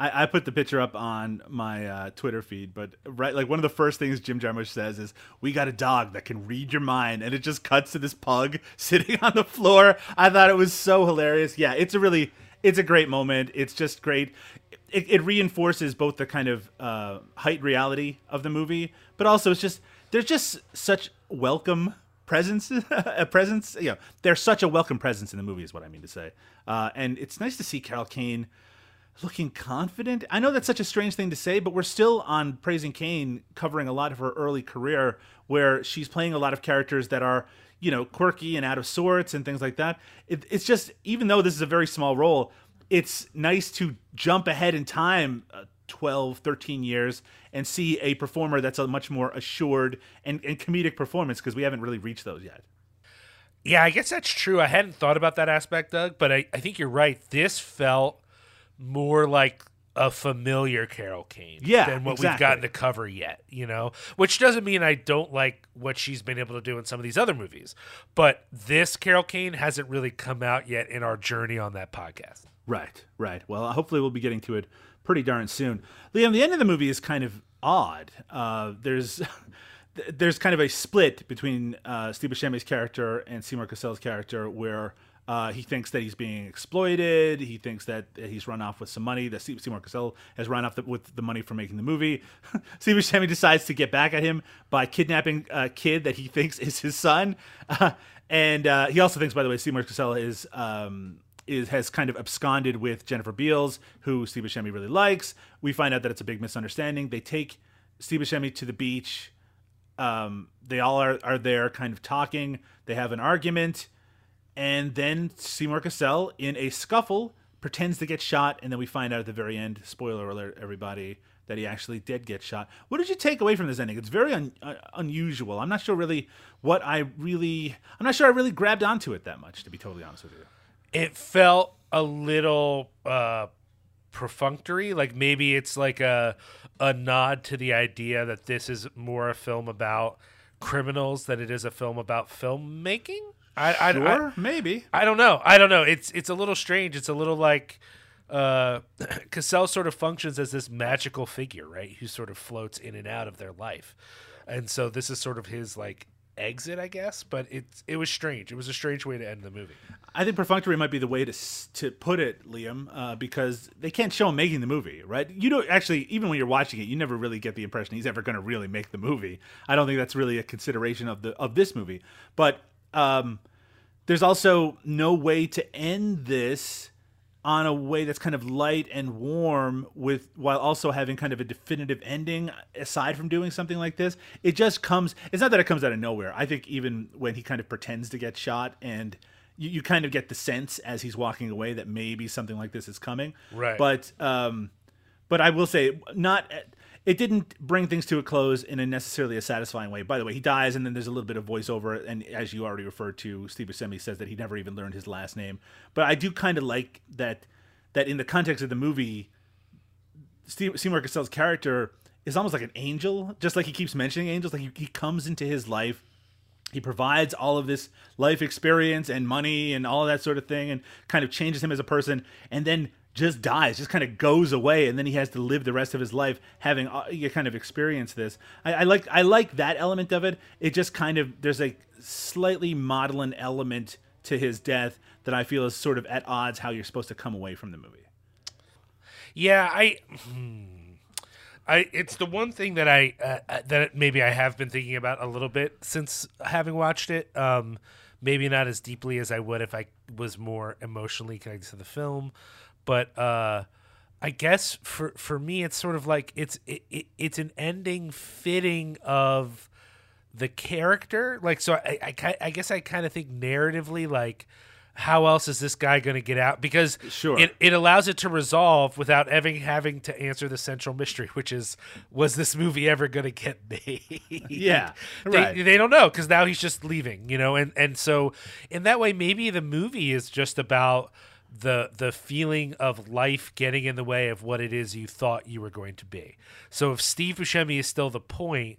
I, I put the picture up on my uh, Twitter feed, but right, like one of the first things Jim Jarmusch says is, "We got a dog that can read your mind," and it just cuts to this pug sitting on the floor. I thought it was so hilarious. Yeah, it's a really, it's a great moment. It's just great. It, it reinforces both the kind of uh, height reality of the movie, but also it's just there's just such welcome presence a presence you know they're such a welcome presence in the movie is what i mean to say uh, and it's nice to see carol kane looking confident. I know that's such a strange thing to say, but we're still on Praising Kane covering a lot of her early career where she's playing a lot of characters that are, you know, quirky and out of sorts and things like that. It, it's just, even though this is a very small role, it's nice to jump ahead in time uh, 12, 13 years and see a performer that's a much more assured and, and comedic performance because we haven't really reached those yet. Yeah, I guess that's true. I hadn't thought about that aspect, Doug, but I, I think you're right. This felt more like a familiar Carol Kane Yeah, than what exactly. we've gotten to cover yet, you know? Which doesn't mean I don't like what she's been able to do in some of these other movies. But this Carol Kane hasn't really come out yet in our journey on that podcast. Right, right. Well, hopefully we'll be getting to it pretty darn soon. Liam, the end of the movie is kind of odd. Uh, there's there's kind of a split between uh, Steve Buscemi's character and Seymour Cassel's character, where uh, he thinks that he's being exploited. He thinks that he's run off with some money. That Se- Seymour Cassel has run off the, with the money from making the movie. Steve Buscemi decides to get back at him by kidnapping a kid that he thinks is his son, and uh, he also thinks, by the way, Seymour Cassel is. Um, is has kind of absconded with Jennifer Beals, who Steve Buscemi really likes. We find out that it's a big misunderstanding. They take Steve Buscemi to the beach. Um, they all are, are there kind of talking. They have an argument. And then Seymour Cassel, in a scuffle, pretends to get shot. And then we find out at the very end, spoiler alert, everybody, that he actually did get shot. What did you take away from this ending? It's very un- uh, unusual. I'm not sure really what I really, I'm not sure I really grabbed onto it that much, to be totally honest with you. It felt a little uh perfunctory like maybe it's like a a nod to the idea that this is more a film about criminals than it is a film about filmmaking I, I, I, Sure, maybe. I don't know. I don't know. It's it's a little strange. It's a little like uh Cassel sort of functions as this magical figure, right? Who sort of floats in and out of their life. And so this is sort of his like exit, I guess, but it's it was strange. It was a strange way to end the movie. I think perfunctory might be the way to to put it, Liam, uh, because they can't show him making the movie, right? You don't actually, even when you're watching it, you never really get the impression he's ever going to really make the movie. I don't think that's really a consideration of the of this movie. But um, there's also no way to end this on a way that's kind of light and warm with while also having kind of a definitive ending aside from doing something like this. It just comes it's not that it comes out of nowhere. I think even when he kind of pretends to get shot and you, you kind of get the sense as he's walking away that maybe something like this is coming. Right. but um but i will say not it didn't bring things to a close in a necessarily a satisfying way. By the way, he dies, and then there's a little bit of voiceover, and as you already referred to, Steve Buscemi says that he never even learned his last name. But I do kind of like that that in the context of the movie, Steve Seymour Cassel's character is almost like an angel, just like he keeps mentioning angels. Like he, he comes into his life he provides all of this life experience and money and all that sort of thing and kind of changes him as a person and then just dies just kind of goes away and then he has to live the rest of his life having uh, you kind of experience this I, I like i like that element of it it just kind of there's a slightly maudlin element to his death that i feel is sort of at odds how you're supposed to come away from the movie Yeah, I. I, it's the one thing that I uh, uh, that maybe I have been thinking about a little bit since having watched it. Um, maybe not as deeply as I would if I was more emotionally connected to the film, but uh, I guess for for me, it's sort of like it's it, it, it's an ending fitting of the character. Like so, I I, I guess I kind of think narratively like. How else is this guy going to get out? Because Sure. it, it allows it to resolve without ever having to answer the central mystery, which is was this movie ever going to get made? Yeah, they, right. they don't know because now he's just leaving, you know, and and so in that way, maybe the movie is just about the the feeling of life getting in the way of what it is you thought you were going to be. So if Steve Buscemi is still the point,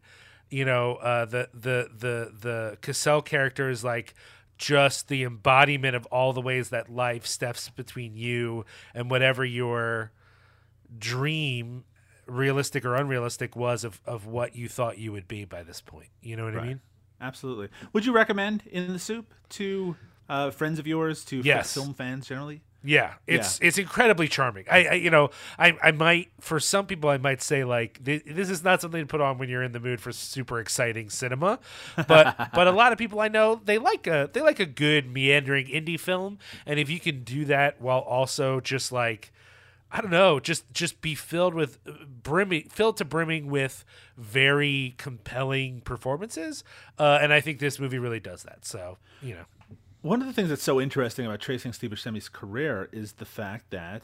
you know, uh, the the the the Cassel character is like just the embodiment of all the ways that life steps between you and whatever your dream realistic or unrealistic was of, of what you thought you would be by this point. You know what i mean? Absolutely. Would you recommend in the soup to uh, friends of yours to Yes. film fans generally yeah it's it's incredibly charming I, I you know I, I might for some people i might say like th- this is not something to put on when you're in the mood for super exciting cinema but but a lot of people i know they like a they like a good meandering indie film and if you can do that while also just like I don't know, just just be filled with uh, brimming, filled to brimming with very compelling performances, uh, and I think this movie really does that. So you know, One of the things that's so interesting about tracing Steve Buscemi's career is the fact that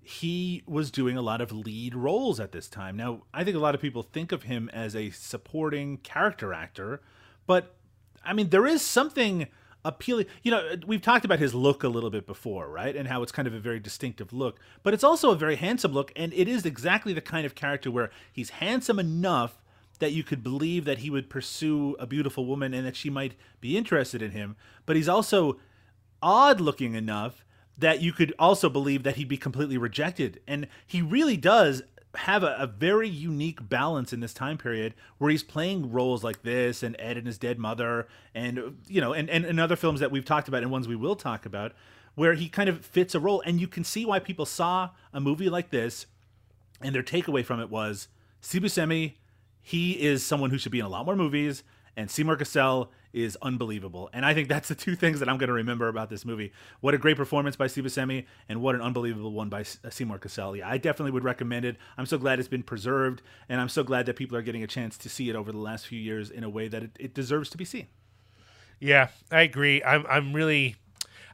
he was doing a lot of lead roles at this time. Now, I think a lot of people think of him as a supporting character actor, but I mean, there is something appealing. You know, we've talked about his look a little bit before, right? And how it's kind of a very distinctive look, but it's also a very handsome look, and it is exactly the kind of character where he's handsome enough that you could believe that he would pursue a beautiful woman and that she might be interested in him, but he's also odd looking enough that you could also believe that he'd be completely rejected. And he really does have a, a very unique balance in this time period where he's playing roles like this and Ed and his dead mother and you know and, and, and other films that we've talked about and ones we will talk about where he kind of fits a role and you can see why people saw a movie like this and their takeaway from it was Steve Buscemi, he is someone who should be in a lot more movies, and Seymour Cassel is unbelievable. And I think that's the two things that I'm going to remember about this movie. What a great performance by Steve Buscemi, and what an unbelievable one by uh, Seymour Cassel. Yeah, I definitely would recommend it. I'm so glad it's been preserved, and I'm so glad that people are getting a chance to see it over the last few years in a way that it, it deserves to be seen. yeah, I agree. I'm I'm really,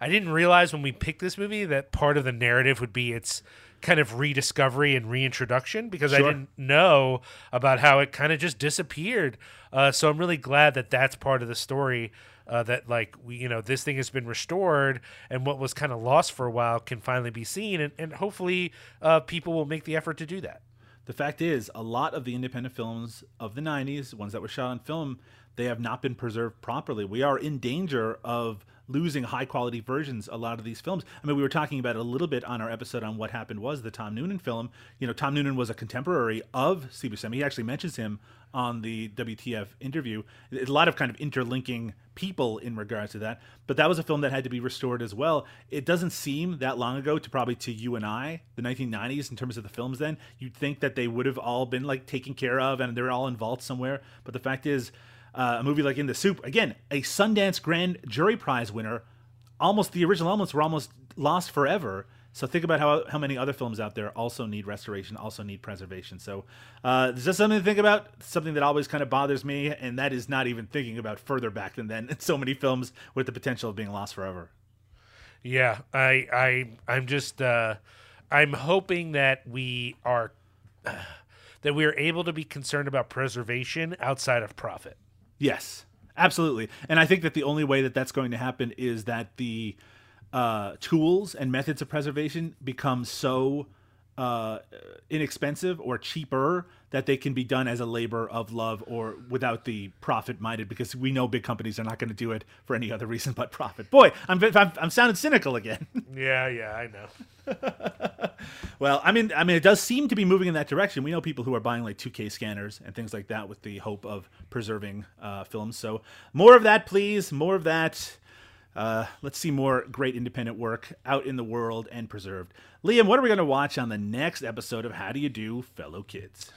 I didn't realize when we picked this movie that part of the narrative would be its kind of rediscovery and reintroduction because I didn't know about how it kind of just disappeared. Uh, so I'm really glad that that's part of the story. Uh, that like we, you know, this thing has been restored, and what was kind of lost for a while can finally be seen, and, and hopefully, uh, people will make the effort to do that. The fact is, a lot of the independent films of the 90s, ones that were shot on film, they have not been preserved properly. We are in danger of losing high quality versions a lot of these films. I mean, we were talking about it a little bit on our episode on what happened was the Tom Noonan film. You know, Tom Noonan was a contemporary of Buscemi. He actually mentions him on the WTF interview. A lot of kind of interlinking people in regards to that. But that was a film that had to be restored as well. It doesn't seem that long ago to probably to you and I, the 1990s, in terms of the films then. You'd think that they would have all been like taken care of and they're all in vaults somewhere. But the fact is, uh, a movie like In the Soup, again, a Sundance Grand Jury Prize winner, almost the original elements were almost lost forever. So think about how how many other films out there also need restoration, also need preservation. So uh, it's something to think about. Something that always kind of bothers me, and that is not even thinking about further back than then. So many films with the potential of being lost forever. Yeah, I I I'm just uh I'm hoping that we are that we are able to be concerned about preservation outside of profit. Yes, absolutely. And I think that the only way that that's going to happen is that the uh, tools and methods of preservation become so uh, inexpensive or cheaper that they can be done as a labor of love or without the profit minded because we know big companies are not going to do it for any other reason but profit. Boy, I'm, I'm, I'm sounding cynical again. Yeah, yeah, I know. well, I mean, I mean, it does seem to be moving in that direction. We know people who are buying like 2K scanners and things like that with the hope of preserving uh, films. So more of that, please. More of that. Uh, let's see more great independent work out in the world and preserved. Liam, what are we going to watch on the next episode of How Do You Do, Fellow Kids?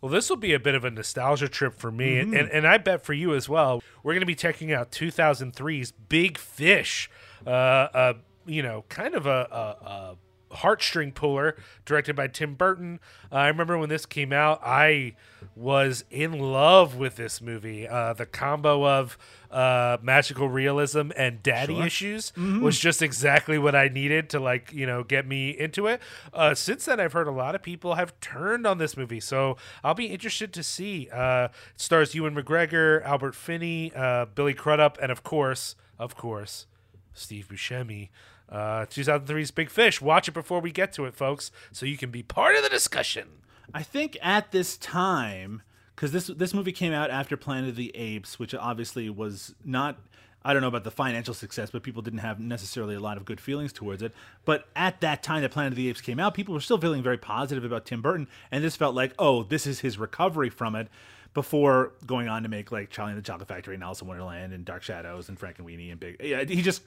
Well, this will be a bit of a nostalgia trip for me, and, and, and I bet for you as well. We're going to be checking out 2003's Big Fish, uh, uh, you know, kind of a, a, a heartstring puller directed by Tim Burton. Uh, I remember when this came out, I was in love with this movie. Uh, the combo of uh, magical realism and daddy issues was just exactly what I needed to like you know get me into it. Uh, since then, I've heard a lot of people have turned on this movie, so I'll be interested to see. Uh, it stars Ewan McGregor, Albert Finney, uh, Billy Crudup, and of course, of course, Steve Buscemi. Uh, 2003's Big Fish. Watch it before we get to it, folks, so you can be part of the discussion. I think at this time, because this this movie came out after Planet of the Apes, which obviously was not. I don't know about the financial success, but people didn't have necessarily a lot of good feelings towards it. But at that time that Planet of the Apes came out, people were still feeling very positive about Tim Burton, and this felt like, oh, this is his recovery from it. Before going on to make like Charlie and the Chocolate Factory and Alice in Wonderland and Dark Shadows and Frankenweenie and Big, yeah, he just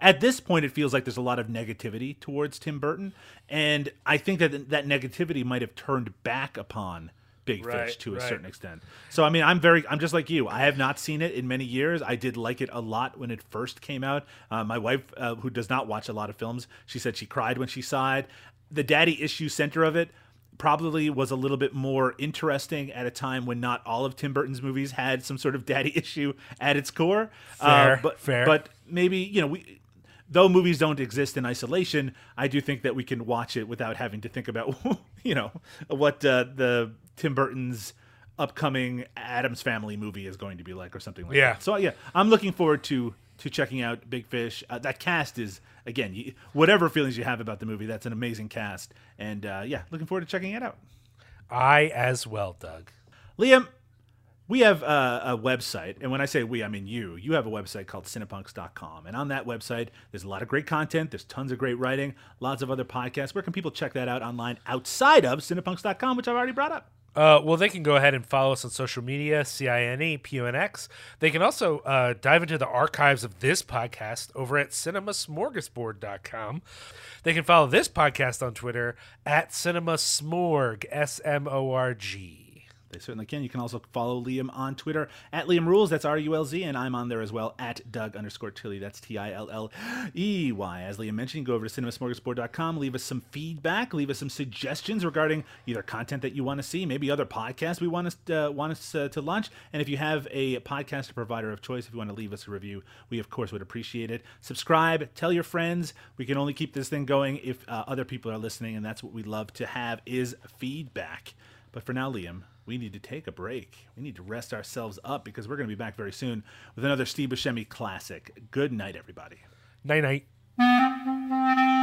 at this point it feels like there's a lot of negativity towards Tim Burton, and I think that that negativity might have turned back upon Big Right, Fish to a right. certain extent. So I mean, I'm very, I'm just like you. I have not seen it in many years. I did like it a lot when it first came out. Uh, my wife, uh, who does not watch a lot of films, she said she cried when she saw it. The daddy issue center of it probably was a little bit more interesting at a time when not all of Tim Burton's movies had some sort of daddy issue at its core. Fair, uh, but fair. but maybe you know we though movies don't exist in isolation, I do think that we can watch it without having to think about, you know, what uh, the Tim Burton's upcoming Adams Family movie is going to be like, or something like Yeah. that. So yeah, I'm looking forward to to checking out Big Fish. Uh, that cast is again, you, whatever feelings you have about the movie, that's an amazing cast, and uh, yeah, looking forward to checking it out. I as well, Doug. Liam, we have a, a website, and when I say we, I mean you. You have a website called Cinepunx.com, and on that website, there's a lot of great content. There's tons of great writing, lots of other podcasts. Where can people check that out online outside of Cinepunx.com, which I've already brought up? Uh, well, they can go ahead and follow us on social media, C I N E P U N X. They can also uh, dive into the archives of this podcast over at cinemasmorgasbord.com. They can follow this podcast on Twitter at cinemasmorg, S M O R G. They certainly can. You can also follow Liam on Twitter at Liam Rules. That's R U L Z, and I'm on there as well at Doug underscore Tilley. That's T I L L E Y. As Liam mentioned, go over to cinemasmorgasbord.com, leave us some feedback, leave us some suggestions regarding either content that you want to see, maybe other podcasts we want us uh, want us uh, to launch. And if you have a podcast provider of choice, if you want to leave us a review, we of course would appreciate it. Subscribe, tell your friends. We can only keep this thing going if uh, other people are listening, and that's what we love to have is feedback. But for now, Liam, we need to take a break. We need to rest ourselves up because we're going to be back very soon with another Steve Buscemi classic. Good night, everybody. Night night.